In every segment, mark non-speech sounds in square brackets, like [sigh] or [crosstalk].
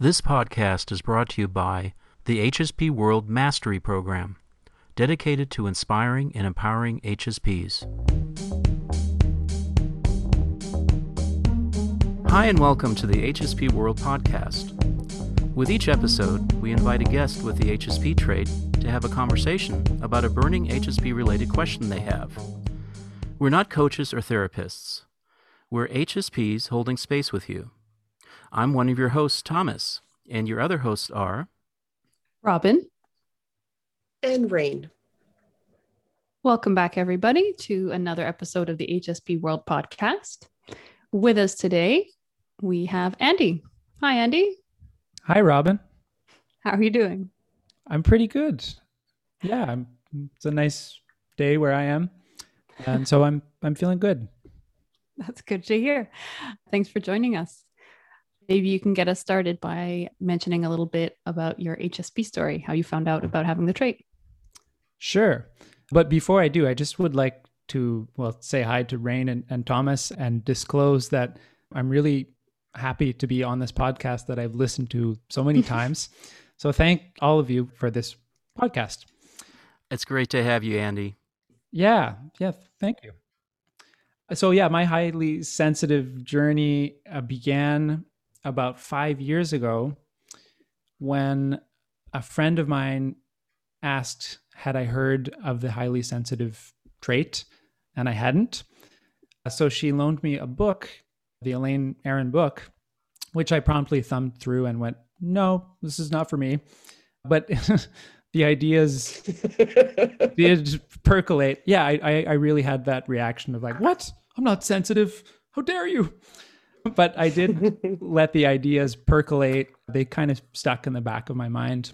This podcast is brought to you by the HSP World Mastery Program, dedicated to inspiring and empowering HSPs. Hi, and welcome to the HSP World Podcast. With each episode, we invite a guest with the HSP trait to have a conversation about a burning HSP related question they have. We're not coaches or therapists. We're HSPs holding space with you. I'm one of your hosts, Thomas, and your other hosts are Robin and Rain. Welcome back, everybody, to another episode of the HSP World Podcast. With us today, we have Andy. Hi, Andy. Hi, Robin. How are you doing? I'm pretty good. Yeah, I'm, it's a nice day where I am, and so I'm I'm feeling good. That's good to hear. Thanks for joining us. Maybe you can get us started by mentioning a little bit about your HSP story, how you found out about having the trait. Sure. But before I do, I just would like to, well, say hi to Rain and, and Thomas and disclose that I'm really happy to be on this podcast that I've listened to so many [laughs] times. So thank all of you for this podcast. It's great to have you, Andy. Yeah. Yeah. Thank you. So, yeah, my highly sensitive journey uh, began about five years ago when a friend of mine asked, Had I heard of the highly sensitive trait? And I hadn't. So she loaned me a book, the Elaine Aron book, which I promptly thumbed through and went, No, this is not for me. But [laughs] the ideas [laughs] did percolate. Yeah, I, I really had that reaction of like, What? I'm not sensitive. How dare you? [laughs] but I did [laughs] let the ideas percolate. They kind of stuck in the back of my mind.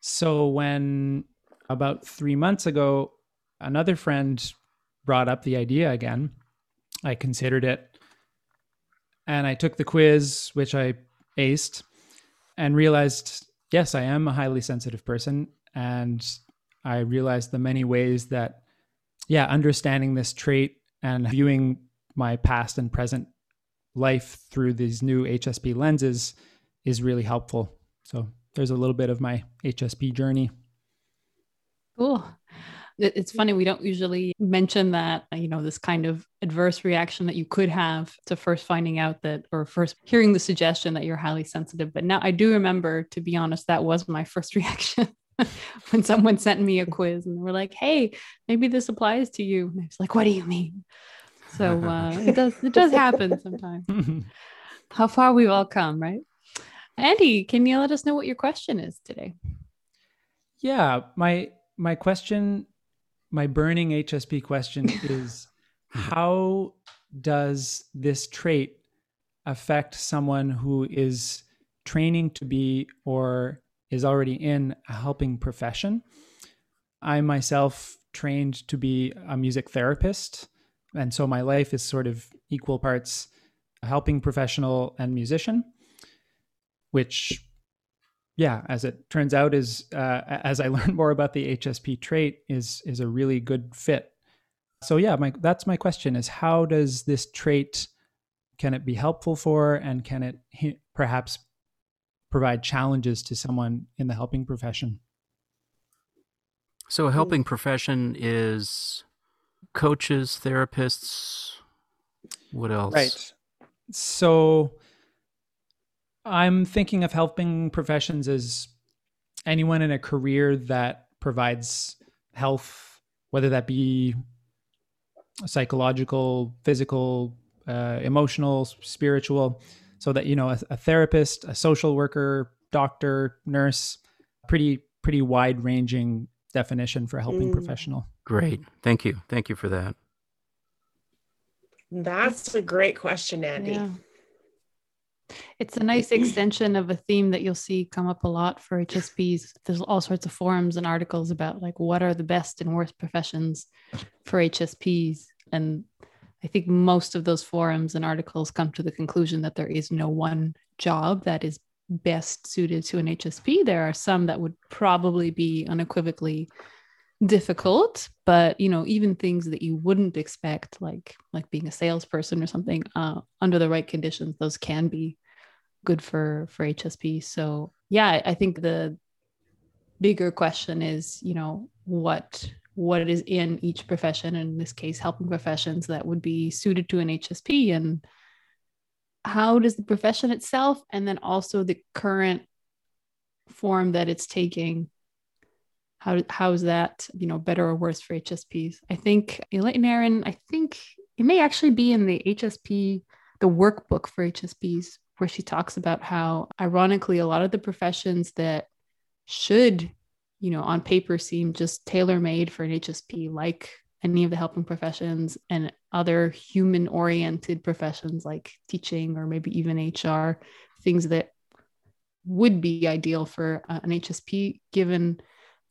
So when about three months ago, another friend brought up the idea again, I considered it and I took the quiz, which I aced, and realized yes, I am a highly sensitive person. And I realized the many ways that, yeah, understanding this trait and viewing my past and present life through these new HSP lenses is really helpful. So there's a little bit of my HSP journey. Cool. It's funny, we don't usually mention that, you know, this kind of adverse reaction that you could have to first finding out that, or first hearing the suggestion that you're highly sensitive. But now I do remember, to be honest, that was my [laughs] first reaction [laughs] when someone sent me a quiz and we're like, hey, maybe this applies to you. And I was like, what do you mean? So uh, it does it does [laughs] happen sometimes. How far we've all come, right? Andy, can you let us know what your question is today? Yeah, my my question, my burning HSP question [laughs] is how does this trait affect someone who is training to be or is already in a helping profession? I myself trained to be a music therapist and so my life is sort of equal parts helping professional and musician, which, yeah, as it turns out, is uh, as I [laughs] learn more about the HSP trait, is is a really good fit. So yeah, my that's my question: is how does this trait can it be helpful for, and can it perhaps provide challenges to someone in the helping profession? So, a helping profession is coaches, therapists. What else? Right. So I'm thinking of helping professions as anyone in a career that provides health, whether that be psychological, physical, uh, emotional, spiritual. So that you know, a, a therapist, a social worker, doctor, nurse, pretty pretty wide ranging definition for helping mm. professional. Great. Thank you. Thank you for that. That's a great question, Andy. Yeah. It's a nice extension of a theme that you'll see come up a lot for HSPs. There's all sorts of forums and articles about like what are the best and worst professions for HSPs. And I think most of those forums and articles come to the conclusion that there is no one job that is best suited to an HSP. There are some that would probably be unequivocally difficult, but you know, even things that you wouldn't expect, like like being a salesperson or something, uh, under the right conditions, those can be good for for hsp so yeah i think the bigger question is you know what what is in each profession in this case helping professions that would be suited to an hsp and how does the profession itself and then also the current form that it's taking how how is that you know better or worse for hsps i think elaine aron i think it may actually be in the hsp the workbook for hsps where she talks about how ironically a lot of the professions that should you know on paper seem just tailor made for an hsp like any of the helping professions and other human oriented professions like teaching or maybe even hr things that would be ideal for uh, an hsp given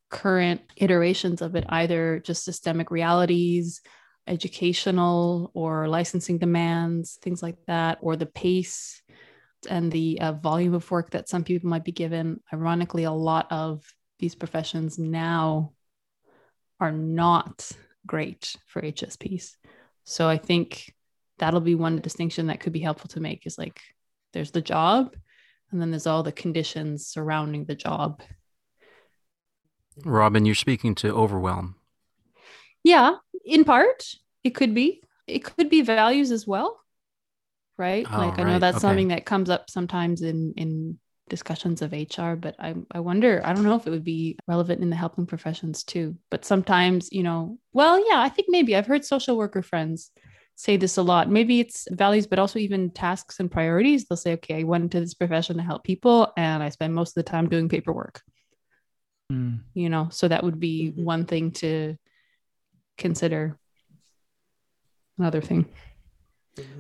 current iterations of it either just systemic realities educational or licensing demands things like that or the pace and the uh, volume of work that some people might be given. Ironically, a lot of these professions now are not great for HSPs. So I think that'll be one distinction that could be helpful to make is like there's the job and then there's all the conditions surrounding the job. Robin, you're speaking to overwhelm. Yeah, in part, it could be. It could be values as well right? Oh, like I know that's okay. something that comes up sometimes in in discussions of HR, but I I wonder, I don't know if it would be relevant in the helping professions too. But sometimes, you know, well, yeah, I think maybe I've heard social worker friends say this a lot. Maybe it's values, but also even tasks and priorities. They'll say, okay, I went into this profession to help people and I spend most of the time doing paperwork. Mm. You know, so that would be mm-hmm. one thing to consider. Another thing.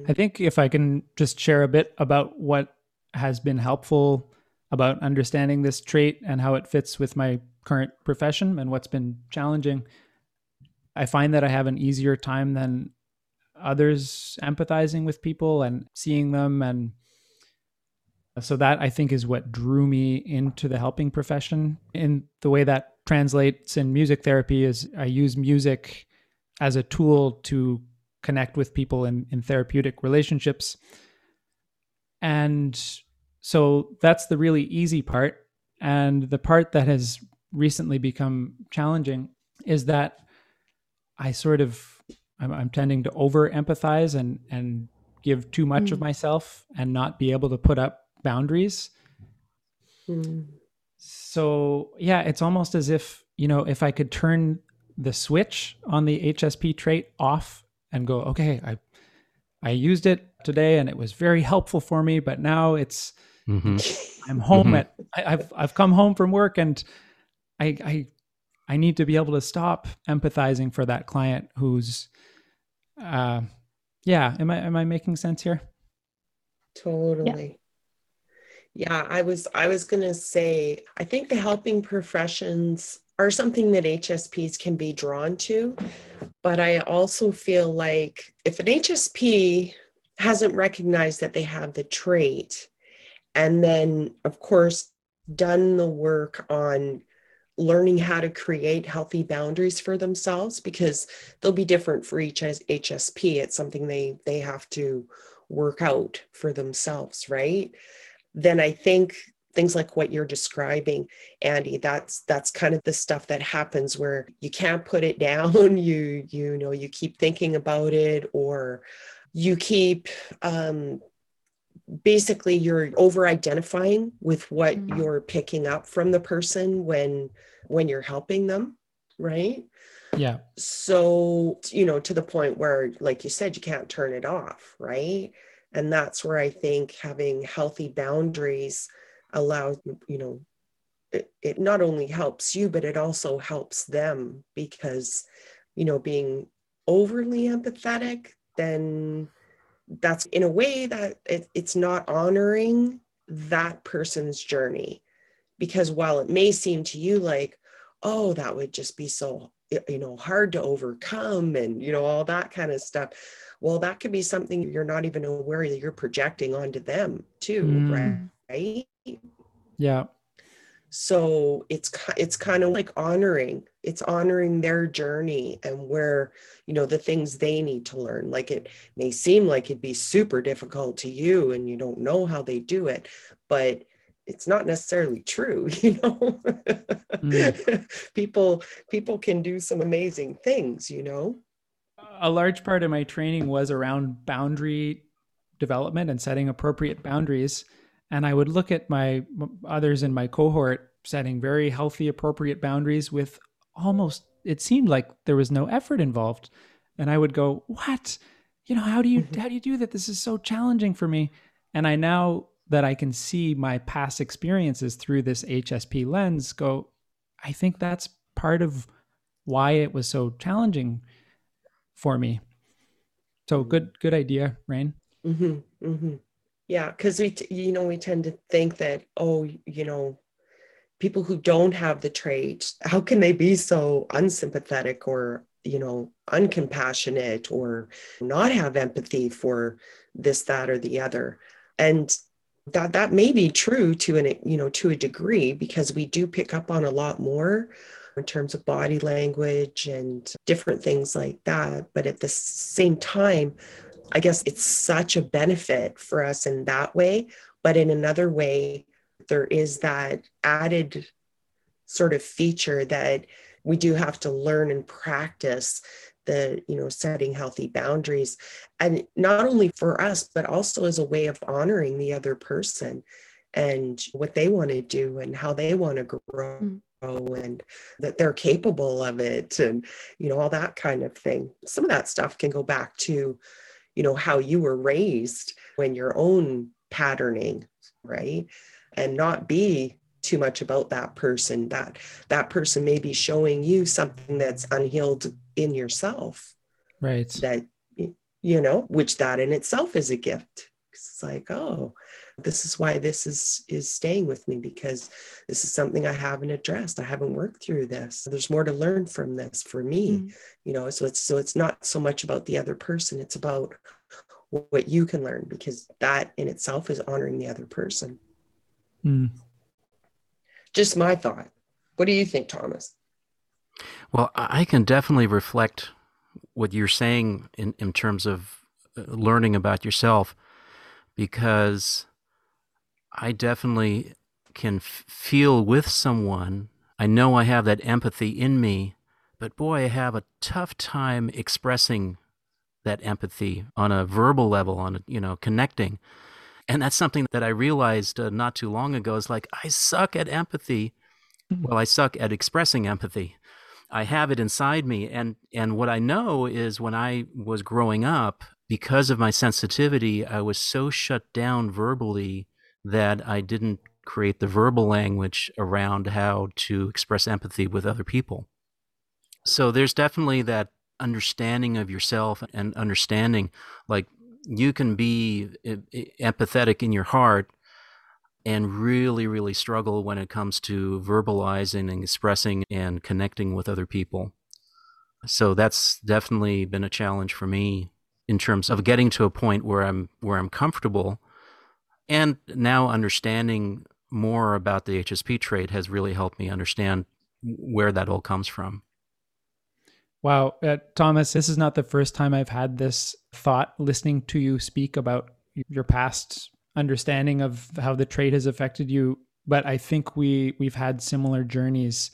I think if I can just share a bit about what has been helpful about understanding this trait and how it fits with my current profession and what's been challenging, I find that I have an easier time than others empathizing with people and seeing them and so that I think is what drew me into the helping profession. In the way that translates in music therapy is I use music as a tool to connect with people in, in therapeutic relationships. And so that's the really easy part. And the part that has recently become challenging is that I sort of I'm, I'm tending to over empathize and and give too much mm. of myself and not be able to put up boundaries. Mm. So yeah, it's almost as if you know if I could turn the switch on the HSP trait off and go, okay, I I used it today and it was very helpful for me, but now it's mm-hmm. I'm home mm-hmm. at I, have I've come home from work and I I I need to be able to stop empathizing for that client who's uh yeah, am I am I making sense here? Totally. Yeah. yeah, I was I was going to say I think the helping professions are something that HSPs can be drawn to. But I also feel like if an HSP hasn't recognized that they have the trait, and then, of course, done the work on learning how to create healthy boundaries for themselves because they'll be different for each HSP. It's something they they have to work out for themselves, right? Then I think things like what you're describing andy that's that's kind of the stuff that happens where you can't put it [laughs] down you you know you keep thinking about it or you keep um basically you're over identifying with what mm-hmm. you're picking up from the person when when you're helping them right? Yeah. So you know to the point where like you said you can't turn it off right? And that's where i think having healthy boundaries allows you know it, it not only helps you but it also helps them because you know being overly empathetic then that's in a way that it, it's not honoring that person's journey. Because while it may seem to you like oh that would just be so you know hard to overcome and you know all that kind of stuff well that could be something you're not even aware that you're projecting onto them too mm. right? Right. Yeah. So it's it's kind of like honoring it's honoring their journey and where you know the things they need to learn. Like it may seem like it'd be super difficult to you and you don't know how they do it but it's not necessarily true [laughs] you know? Mm. [laughs] people people can do some amazing things you know? A large part of my training was around boundary development and setting appropriate boundaries. And i would look at my others in my cohort setting very healthy appropriate boundaries with almost it seemed like there was no effort involved. And i would go what? You know how do you mm-hmm. how do you do that? This is so challenging for me. And i now that i can see my past experiences through this hsp lens go i think that's part of why it was so challenging for me. So good good idea rain. Mm-hmm, mm-hmm. yeah because we t- you know we tend to think that oh you know people who don't have the trait how can they be so unsympathetic or you know uncompassionate or not have empathy for this that or the other? And that that may be true to an you know to a degree because we do pick up on a lot more in terms of body language and different things like that. But at the same time i guess it's such a benefit for us in that way. But in another way there is that added sort of feature that we do have to learn and practice the you know setting healthy boundaries. And not only for us but also as a way of honoring the other person and what they want to do and how they want to grow mm and that they're capable of it and you know all that kind of thing. Some of that stuff can go back to you know how you were raised when your own patterning right and not be too much about that person that that person may be showing you something that's unhealed in yourself. Right. That you know which that in itself is a gift. It's like oh this is why this is is staying with me because this is something i haven't addressed. I haven't worked through this. There's more to learn from this for me mm. you know so it's so it's not so much about the other person. It's about what you can learn because that in itself is honoring the other person Mm. Just my thought. What do you think, Thomas? Well, I can definitely reflect what you're saying in, in terms of uh, learning about yourself because I definitely can f- feel with someone. I know I have that empathy in me, but boy, I have a tough time expressing that empathy on a verbal level, on a, you know, connecting. And that's something that I realized uh, not too long ago is like, I suck at empathy. Mm-hmm. Well, I suck at expressing empathy. I have it inside me. And, and what I know is when I was growing up, because of my sensitivity, I was so shut down verbally that I didn't create the verbal language around how to express empathy with other people. So there's definitely that understanding of yourself and understanding like you can be empathetic in your heart and really, really struggle when it comes to verbalizing and expressing and connecting with other people. So that's definitely been a challenge for me in terms of getting to a point where I'm where I'm comfortable and now understanding more about the HSP trait has really helped me understand where that all comes from. Wow, uh, Thomas, this is not the first time I've had this thought listening to you speak about your past understanding of how the trade has affected you, but I think we we've had similar journeys.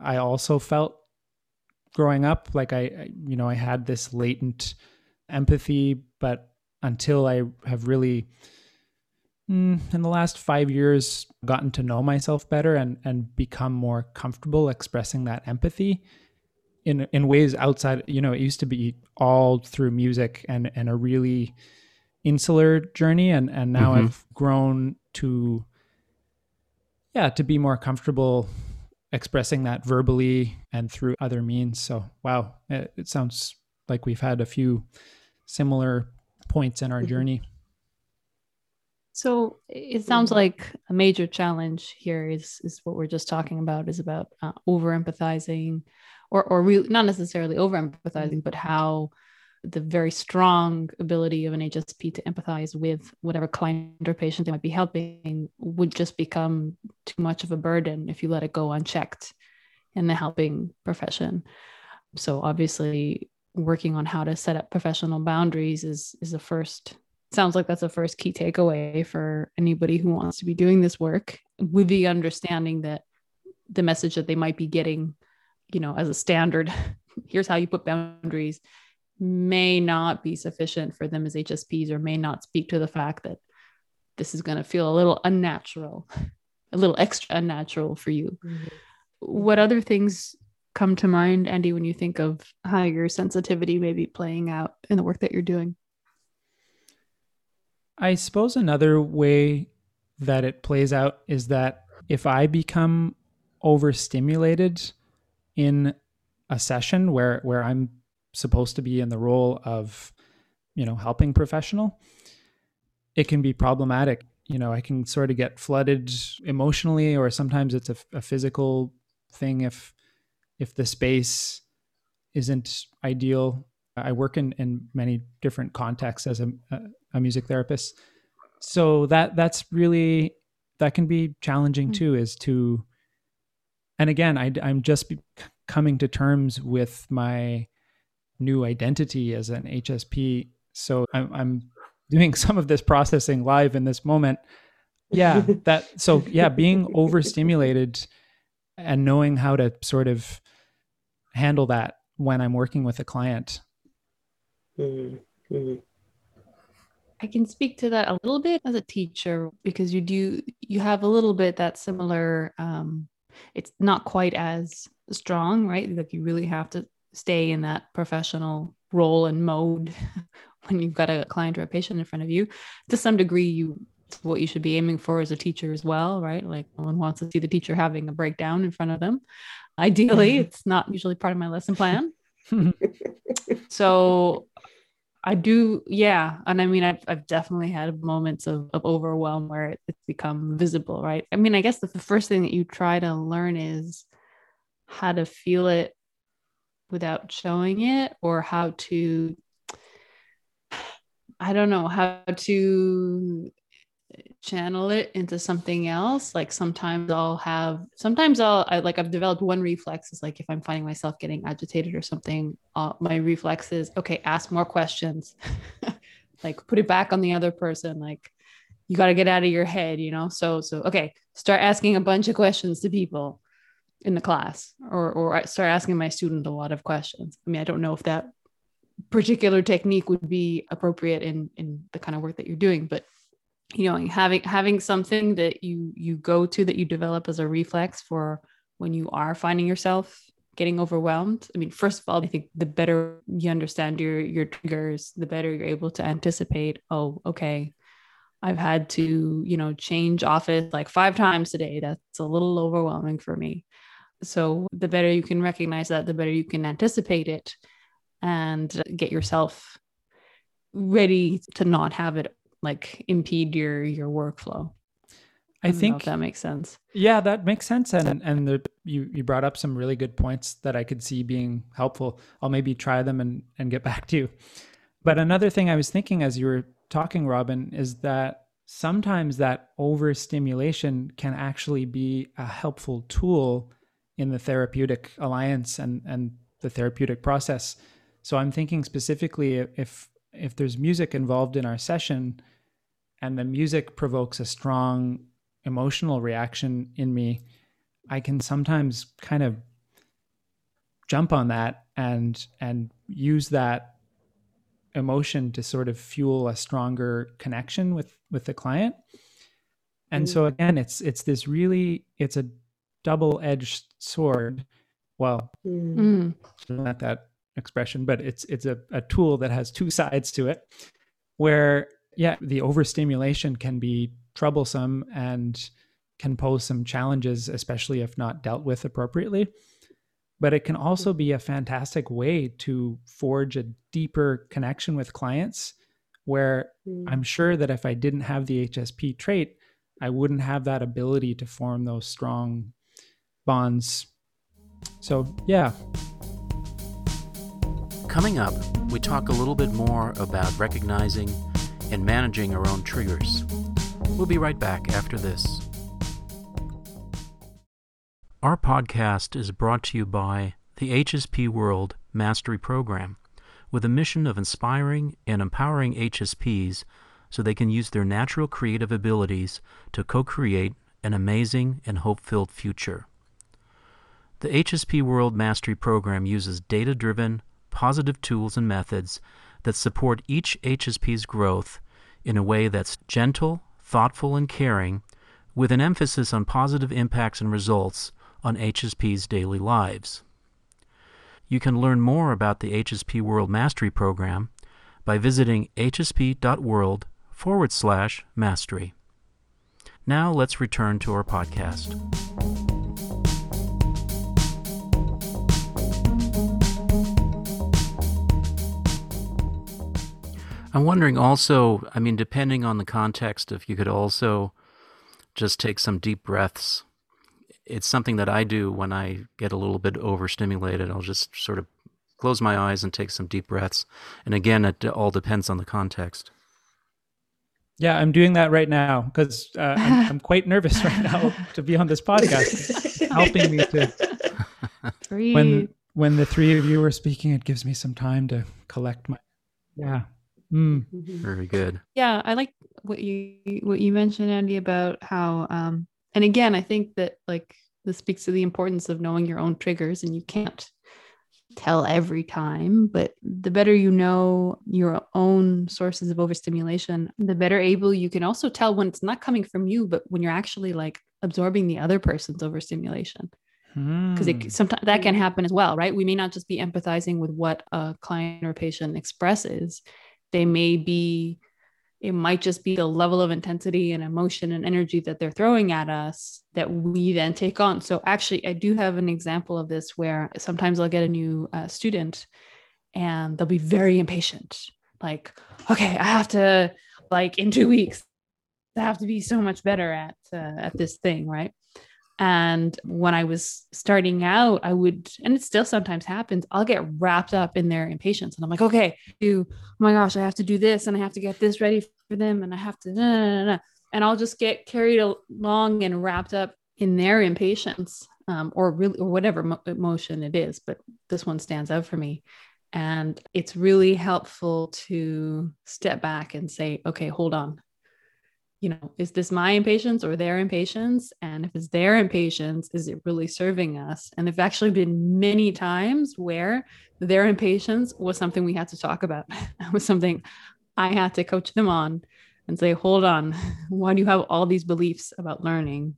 I also felt growing up like I you know, I had this latent empathy, but until I have really mm, in the last 5 years gotten to know myself better and and become more comfortable expressing that empathy, in in ways outside you know it used to be all through music and and a really insular journey and and now mm-hmm. I've grown to yeah to be more comfortable expressing that verbally and through other means so wow it, it sounds like we've had a few similar points in our mm-hmm. journey so it sounds like a major challenge here is is what we're just talking about is about uh, over empathizing or or really not necessarily over empathizing, but how the very strong ability of an HSP to empathize with whatever client or patient they might be helping would just become too much of a burden if you let it go unchecked. in the helping profession. So obviously working on how to set up professional boundaries is is the first sounds like that's the first key takeaway for anybody who wants to be doing this work with the understanding that the message that they might be getting you know as a standard [laughs] here's how you put boundaries may not be sufficient for them as hsps or may not speak to the fact that this is going to feel a little unnatural [laughs] a little extra unnatural for you mm-hmm. what other things come to mind andy when you think of how your sensitivity may be playing out in the work that you're doing I suppose another way that it plays out is that if I become overstimulated in a session where where I'm supposed to be in the role of you know helping professional it can be problematic. You know i can sort of get flooded emotionally or sometimes it's a, a physical thing if if the space isn't ideal. I work in in many different contexts as a, a music therapist. So that that's really that can be challenging mm-hmm. too. Is to, and again, I, I'm just coming to terms with my new identity as an HSP. So I'm, I'm doing [laughs] some of this processing live in this moment. Yeah, [laughs] that so yeah, being overstimulated and knowing how to sort of handle that when I'm working with a client. Mm-hmm. I can speak to that a little bit as a teacher because you do you have a little bit that similar um it's not quite as strong, right? Like you really have to stay in that professional role and mode [laughs] when you've got a client or a patient in front of you. To some degree you what you should be aiming for as a teacher as well, right? Like no one wants to see the teacher having a breakdown in front of them. Ideally, it's not usually part of my lesson plan. [laughs] so I do, yeah. And I mean, I've, I've definitely had moments of, of overwhelm where it's become visible, right? I mean, I guess the, the first thing that you try to learn is how to feel it without showing it or how to, I don't know, how to channel it into something else. Like sometimes i'll have sometimes i'll I, like i've developed one reflex is like if i'm finding myself getting agitated or something uh, my reflex is okay ask more questions. [laughs] Like put it back on the other person like you got to get out of your head you know? So so okay start asking a bunch of questions to people in the class or or I start asking my student a lot of questions. I mean i don't know if that particular technique would be appropriate in in the kind of work that you're doing but you know having having something that you you go to that you develop as a reflex for when you are finding yourself getting overwhelmed. I mean first of all i think the better you understand your your triggers the better you're able to anticipate oh okay i've had to you know change office like five times today. That's a little overwhelming for me. So the better you can recognize that the better you can anticipate it and get yourself ready to not have it like impede your your workflow. I, I think that makes sense. Yeah, that makes sense. And and the, you you brought up some really good points that I could see being helpful. I'll maybe try them and and get [laughs] back to you. But another thing I was thinking as you were talking, Robin, is that sometimes that overstimulation can actually be a helpful tool in the therapeutic alliance and and the therapeutic process. So I'm thinking specifically if if there's music involved in our session and the music provokes a strong emotional reaction in me, I can sometimes kind of jump on that and and use that emotion to sort of fuel a stronger connection with with the client. And mm. so again, it's it's this really it's a double-edged sword. Well, mm. not that expression, but it's it's a, a tool that has two sides to it where yeah, the overstimulation can be troublesome and can pose some challenges, especially if not dealt with appropriately. But it can also be a fantastic way to forge a deeper connection with clients where mm. I'm sure that if I didn't have the HSP trait, I wouldn't have that ability to form those strong bonds. So, yeah, Coming up, we talk a little bit more about recognizing and managing our own triggers. We'll be right back after this. Our podcast is brought to you by the HSP World Mastery Program with a mission of inspiring and empowering HSPs so they can use their natural creative abilities to co create an amazing and hope filled future. The HSP World Mastery Program uses data driven, positive tools and methods that support each HSP's growth in a way that's gentle, thoughtful, and caring, with an emphasis on positive impacts and results on HSP's daily lives. You can learn more about the HSP World Mastery Program by visiting hsp.world forward slash mastery. Now let's return to our podcast. I'm wondering also, I mean, depending on the context, if you could also just take some deep breaths. It's something that I do when I get a little bit overstimulated. I'll just sort of close my eyes and take some deep breaths. And again, it all depends on the context. Yeah, I'm doing that right now because uh, I'm, [laughs] I'm, quite nervous right now to be on this podcast, helping me to. Breathe. When when the three of you are speaking, it gives me some time to collect my. Yeah. Mm. Very good. Yeah, I like what you what you mentioned, Andy, about how. um And again, I think that like this speaks to the importance of knowing your own triggers, and you can't tell every time, but the better you know your own sources of overstimulation, the better able you can also tell when it's not coming from you, but when you're actually like absorbing the other person's overstimulation. Because hmm. sometimes that can happen as well, right? We may not just be empathizing with what a client or patient expresses. They may be it might just be the level of intensity and emotion and energy that they're throwing at us that we then take on. So, actually, I do have an example of this where sometimes I'll get a new uh, student and they'll be very impatient. Like, okay, I have to, like, in two weeks, I have to be so much better at uh, at this thing, right? And when I was starting out, I would, and it still sometimes happens, I'll get wrapped up in their impatience. And I'm like, okay, do, oh my gosh, I have to do this and I have to get this ready for them and I have to, nah, nah, nah, and I'll just get carried along and wrapped up in their impatience um, or really, or whatever mo- emotion it is. But this one stands out for me. And it's really helpful to step back and say, okay, hold on you know, is this my impatience or their impatience? And if it's their impatience, is it really serving us? And there've actually been many times where their impatience was something we had to talk about. [laughs] it was something I had to coach them on and say, hold on, [laughs] why do you have all these beliefs about learning?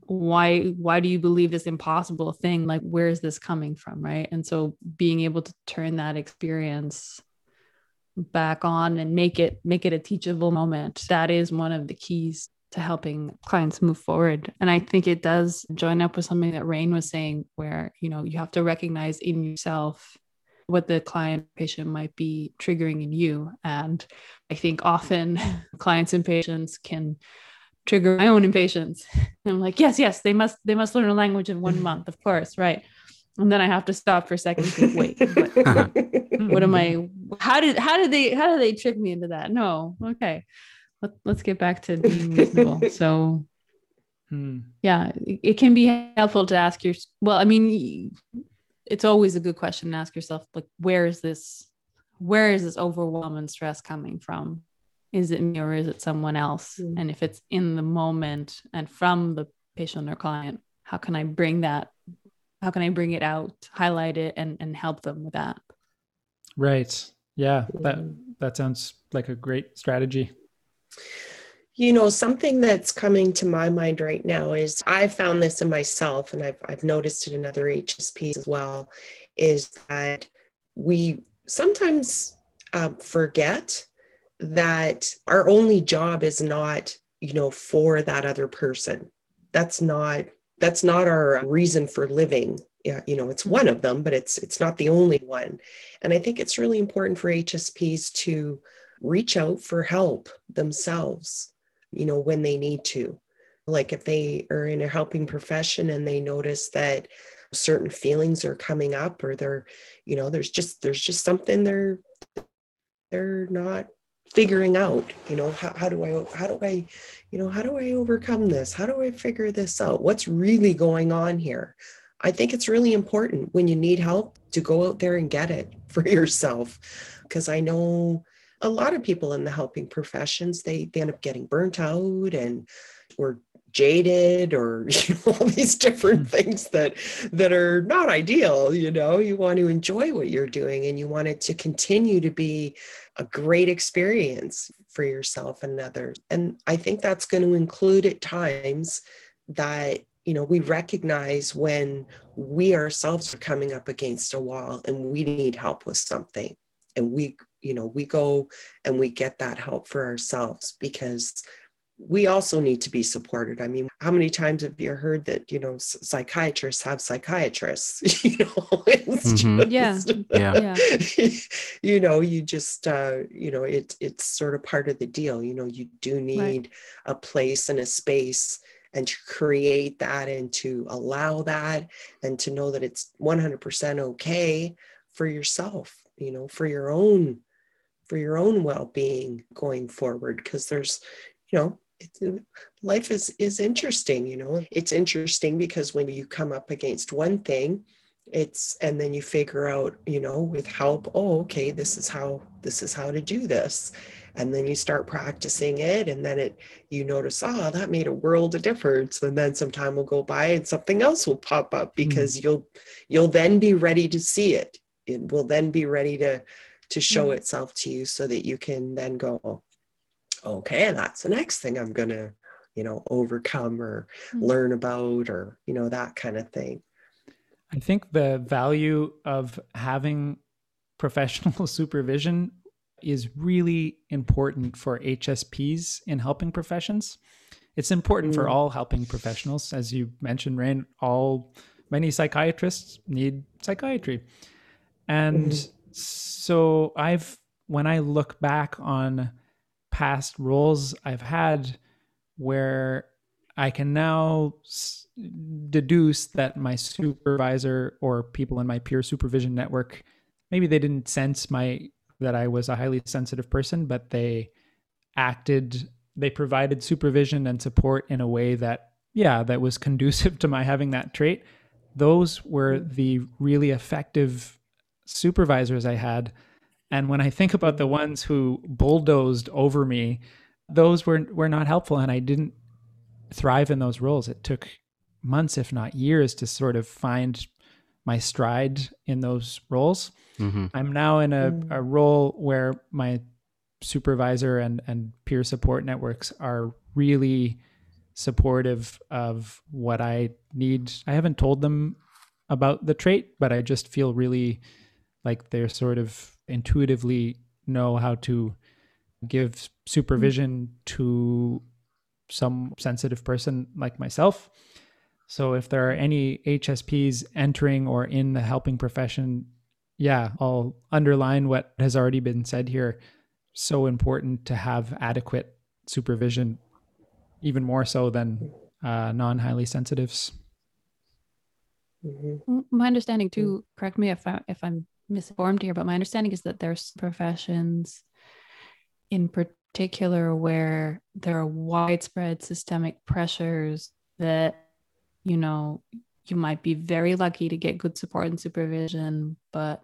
why why do you believe this impossible thing like where is this coming from right and so being able to turn that experience back on and make it make it a teachable moment. That is one of the keys to helping clients move forward. And i think it does join up with something that rain was saying where you know you have to recognize in yourself what the client patient might be triggering in you. And i think often [laughs] clients and patients can trigger my own impatience. [laughs] I'm like yes yes they must they must learn a language in one [laughs] month of course right and then I have to stop for a second. Think, Wait, [laughs] what, what am I? [laughs] How did how did they how did they trick me into that? No, okay. Let, let's get back to being reasonable. [laughs] So, hmm. yeah, it, it can be helpful to ask your. Well, I mean, it's always a good question to ask yourself, like, where is this? Where is this overwhelming stress coming from? Is it me or is it someone else? Mm. And if it's in the moment and from the patient or client, how can I bring that how can I bring it out, highlight it, and and help them with that? Right. Yeah. That that sounds like a great strategy. You know, something that's coming to my mind right now is I found this in myself, and I've I've noticed it in other HSPs as well, is that we sometimes uh, forget that our only job is not, you know, for that other person. That's not that's not our reason for living. Yeah, you know it's mm-hmm. one of them but it's it's not the only one. And i think it's really important for hsps to reach out for help themselves you know when they need to. Like if they are in a helping profession and they notice that certain feelings are coming up or they're you know there's just there's just something they're they're not figuring out you know how, how do i how do i you know how do i overcome this? How do i figure this out? What's really going on here? I think it's really important when you need help to go out there and get it [laughs] for yourself. Because i know a lot of people in the helping professions they, they end up getting burnt out and or jaded or [laughs] you know, all these different hmm. things that that are not ideal you know? You want to enjoy what you're doing and you want it to continue to be a great experience for yourself and others. And i think that's going to include at times that you know we recognize when we ourselves are coming up against a wall and we need help with something. And we you know we go and we get that help for ourselves because we also need to be supported. I mean, how many times have you heard that, you know, psychiatrists have psychiatrists, [laughs] you know, [laughs] mm-hmm. just, yeah. [laughs] yeah. you know, you just, uh, you know, it, it's sort of part of the deal. You know, you do need right. a place and a space and to create that and to allow that and to know that it's 100% okay for yourself, you know, for your own for your own well-being going forward because there's you know life is is interesting you know it's interesting because when you come up against one thing it's and then you figure out you know with help oh okay this is how this is how to do this and then you start practicing it and then it you notice oh that made a world of difference and then some time will go by and something else will pop up hmm. because mm-hmm. you'll you'll then be ready to see it it will then be ready to to show mm-hmm. itself to you so that you can then go okay, that's the next thing I'm going to, you know, overcome or mm-hmm. learn about or, you know, that kind of thing. I think the value of having professional [laughs] supervision is really important for HSPs in helping professions. It's important mm. for all helping professionals. As you mentioned, Rain, all many psychiatrists need psychiatry. And mm. so I've when I look back on past roles I've had where I can now s- deduce that my supervisor or people in my peer supervision network maybe they didn't sense my that I was a highly sensitive person but they acted they provided supervision and support in a way that yeah that was [laughs] conducive to my having that trait. Those were the really effective supervisors I had and when I think about the ones who bulldozed over me, those were were not helpful and I didn't thrive in those roles. It took months if not years to sort of find my stride in those roles. Mm-hmm. I'm now in a, mm. a role where my supervisor and, and peer support networks are really supportive of what I need. I haven't told them about the trait, but I just feel really like they're sort of intuitively know how to give supervision to some sensitive person like myself. So if there are any HSPs entering or in the helping profession, yeah, I'll underline what has already been said here. So important to have adequate supervision, even more so than uh, non highly sensitives. Mm-hmm. My understanding too. Correct me if I if I'm misinformed here, but my understanding is that there's professions in particular where there are widespread systemic pressures that, you know, you might be very lucky to get good support and supervision, but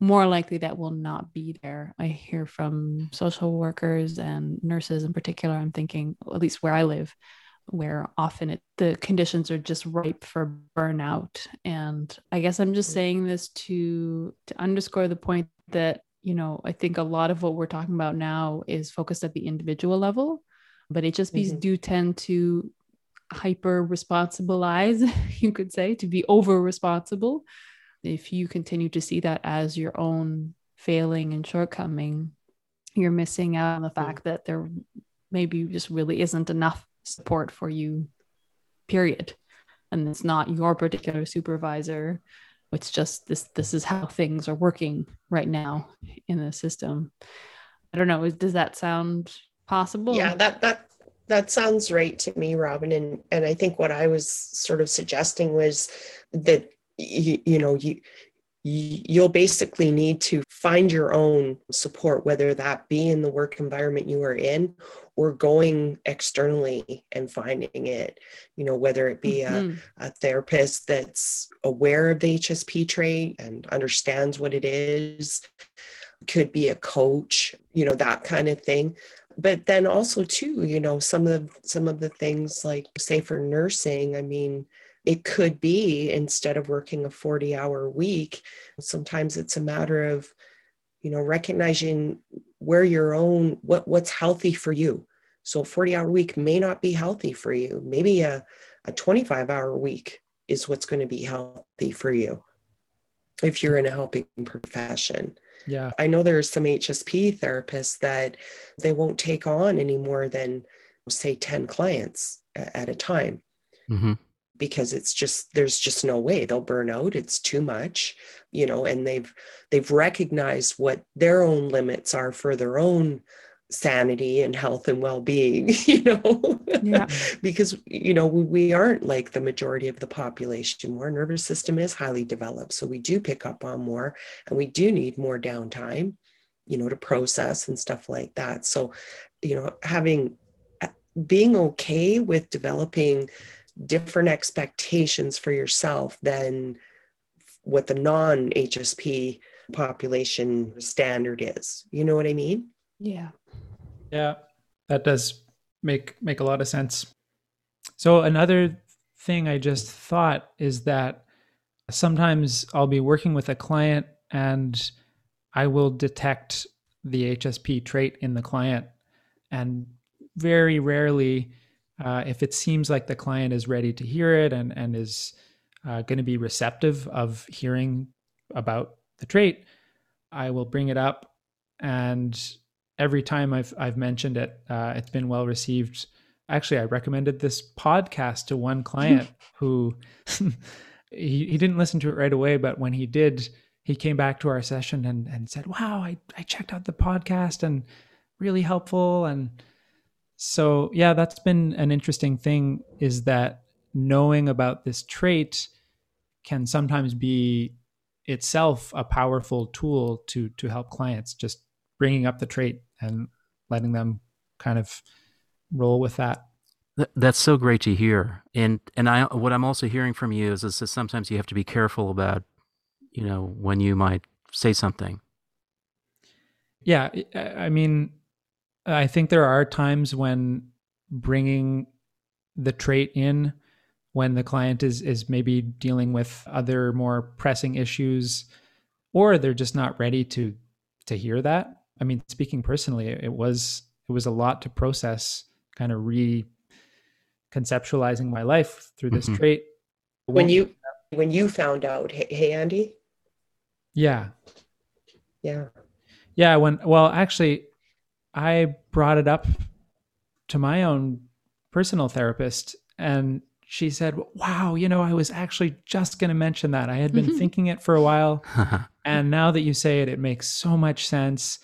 more likely that will not be there. I hear from social workers and nurses in particular. I'm thinking, at least where I live, where often it, the conditions are just ripe for burnout. And i guess i'm just saying this to to underscore the point that you know i think a lot of what we're talking about now is focused at the individual level but hsps mm-hmm. do tend to hyper responsibilize [laughs] you could say to be over responsible. If you continue to see that as your own failing and shortcoming you're missing out on the fact that there maybe just really isn't enough support for you, period. And it's not your particular supervisor. It's just this this is how things are working right now in the system. I don't know. Does that sound possible? Yeah, that that that sounds right to me, Robin. And and I think what I was sort of suggesting was that you, you know you you'll basically need to find your own support, whether that be in the work environment you are in or going externally and finding it, you know, whether it be mm-hmm. a, a therapist that's aware of the HSP trait and understands what it is, could be a coach, you know, that kind of thing. But then also too, you know, some of some of the things like say for nursing, I mean, it could be instead of working a 40 hour week, sometimes it's a matter of, you know, recognizing where your own, what, what's healthy for you. So a 40 hour week may not be healthy for you. Maybe a, a 25 hour week is what's going to be healthy for you if you're in a helping profession. Yeah. I know there's some HSP therapists that they won't take on any more than say 10 clients at a time. Mm-hmm because it's just there's just no way. They'll burn out. It's too much you know and they've they've recognized what their own limits are for their own sanity and health and well-being [laughs] you know? Yeah. [laughs] because you know we, we aren't like the majority of the population. Our nervous system is highly developed so we do pick up on more and we do need more downtime you know to process and stuff like that. So you know having uh, being okay with developing different expectations for yourself than what the non HSP population standard is. You know what I mean? Yeah. Yeah, that does make make a lot of sense. So another thing I just thought is that sometimes I'll be working with a client and I will detect the HSP trait in the client and very rarely uh, if it seems like the client is ready to hear it and, and is uh, going to be receptive of hearing about the trait, I will bring it up. And every time I've, I've mentioned it, uh, it's been well received. Actually, I recommended this podcast to one client [laughs] who [laughs] he, he didn't listen to it right away, but when he did, he came back to our session and, and said, Wow, I, I checked out the podcast and really helpful. And so, yeah, that's been an interesting thing is that knowing about this trait can sometimes be itself a powerful tool to to help clients just bringing up the trait and letting them kind of roll with that. That's so great to hear. And and i what i'm also hearing from you is, is that sometimes you have to be careful about you know when you might say something. Yeah i mean I think there are times when bringing the trait in when the client is is maybe dealing with other more pressing issues or they're just not ready to to hear that. I mean, speaking personally, it was it was a lot to process kind of re conceptualizing my life through this mm-hmm. trait. When you when you found out, hey, hey Andy? Yeah. Yeah. Yeah, when well, actually I brought it up to my own personal therapist and she said, Wow, you know, I was actually just going to mention that. I had been mm-hmm. thinking it for a while. [laughs] and now that you say it, it makes so much sense.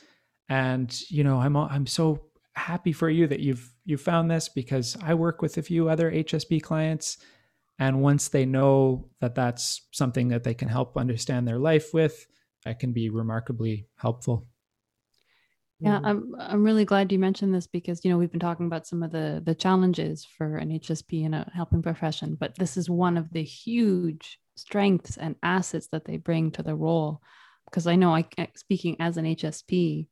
And, you know, I'm, I'm so happy for you that you've, you found this because I work with a few other HSP clients. And once they know that that's something that they can help understand their life with, that can be remarkably helpful. Yeah. I'm I'm really glad you mentioned this because you know we've been talking about some of the the challenges for an HSP in a helping profession, but this is one of the huge strengths and assets that they bring to the role. Because I know I speaking as an HSP,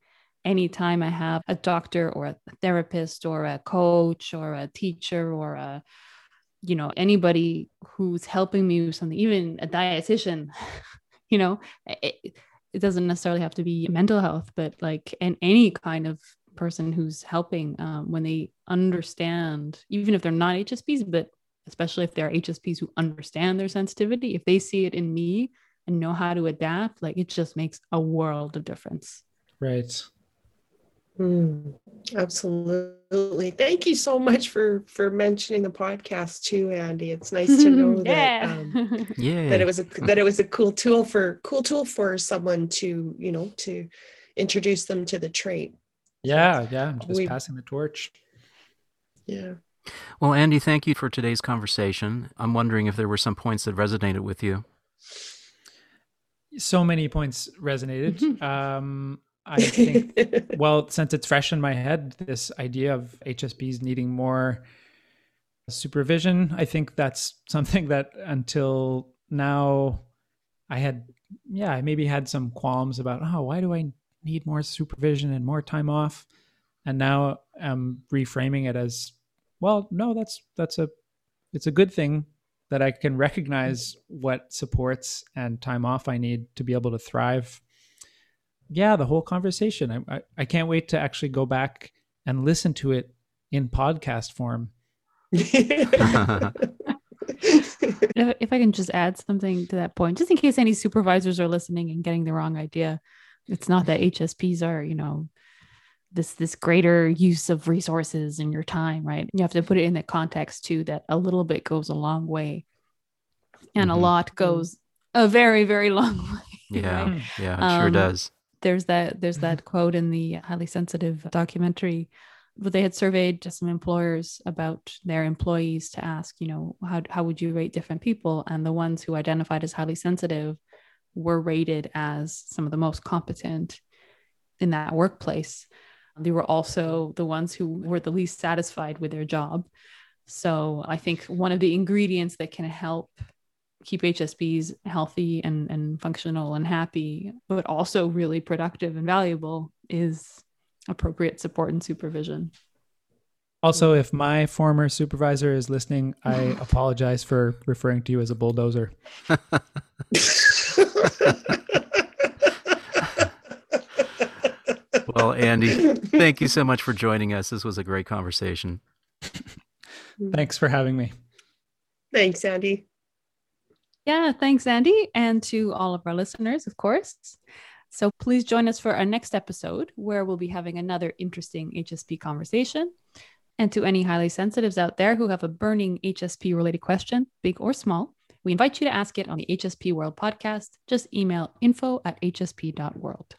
anytime I have a doctor or a therapist or a coach or a teacher or a you know anybody who's helping me with something, even a dietitian, [laughs] you know. It, it doesn't necessarily have to be mental health, but like and any kind of person who's helping um, when they understand, even if they're not HSPs, but especially if they're HSPs who understand their sensitivity, if they see it in me and know how to adapt, like it just makes a world of difference. Right. Mm, absolutely. Thank you so much for for mentioning the podcast too, Andy. It's nice to know [laughs] yeah. that um, [laughs] yeah that it was a that it was a cool tool for cool tool for someone to you know to introduce them to the trait. Yeah, yeah. Just we, passing the torch. Yeah. Well, Andy, thank you for today's conversation. I'm wondering if there were some points that resonated with you. so many points resonated. Mm-hmm. [laughs] Um, I think, [laughs] well, since it's fresh in my head, this idea of HSPs needing more supervision, I think that's something that until now I had, yeah, I maybe had some qualms about, oh, why do I need more supervision and more time off? And now I'm reframing it as, well, no, that's, that's a, it's a good thing that I can recognize what supports and time off I need to be able to thrive. Yeah, the whole conversation. I, I, I can't wait to actually go back and listen to it in podcast form. [laughs] if I can just add something to that point, just in case any supervisors are listening and getting the wrong idea, it's not that HSPs are, you know, this this greater use of resources and your time right you have to put it in the context too that a little bit goes a long way and mm-hmm. a lot goes a very very long way yeah right? yeah it sure um, does there's that there's mm-hmm. that quote in the highly sensitive documentary where they had surveyed just some employers about their employees to ask you know how, how would you rate different people? And the ones who identified as highly sensitive were rated as some of the most competent in that workplace. They were also the ones who were the least satisfied with their job. So I think one of the ingredients that can help keep HSPs healthy and, and functional and happy, but also really productive and valuable is appropriate support and supervision. Also, if my former supervisor is listening, I [laughs] apologize for referring to you as a bulldozer. [laughs] Well, Andy, thank you so much for joining us. This was a great conversation. Thanks for having me. Thanks, Andy. Yeah, thanks, Andy, and to all of our listeners, of course. So please join us for our next episode where we'll be having another interesting HSP conversation. And to any highly sensitives out there who have a burning HSP related question, big or small, we invite you to ask it on the HSP World podcast. Just email info at hsp.world.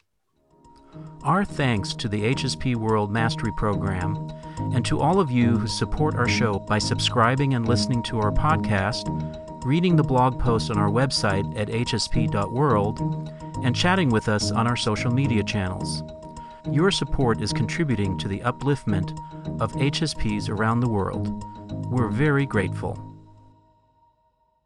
Our thanks to the HSP World Mastery Program and to all of you who support our show by subscribing and listening to our podcast, reading the blog post on our website at hsp.world, and chatting with us on our social media channels. Your support is contributing to the upliftment of HSPs around the world. We're very grateful.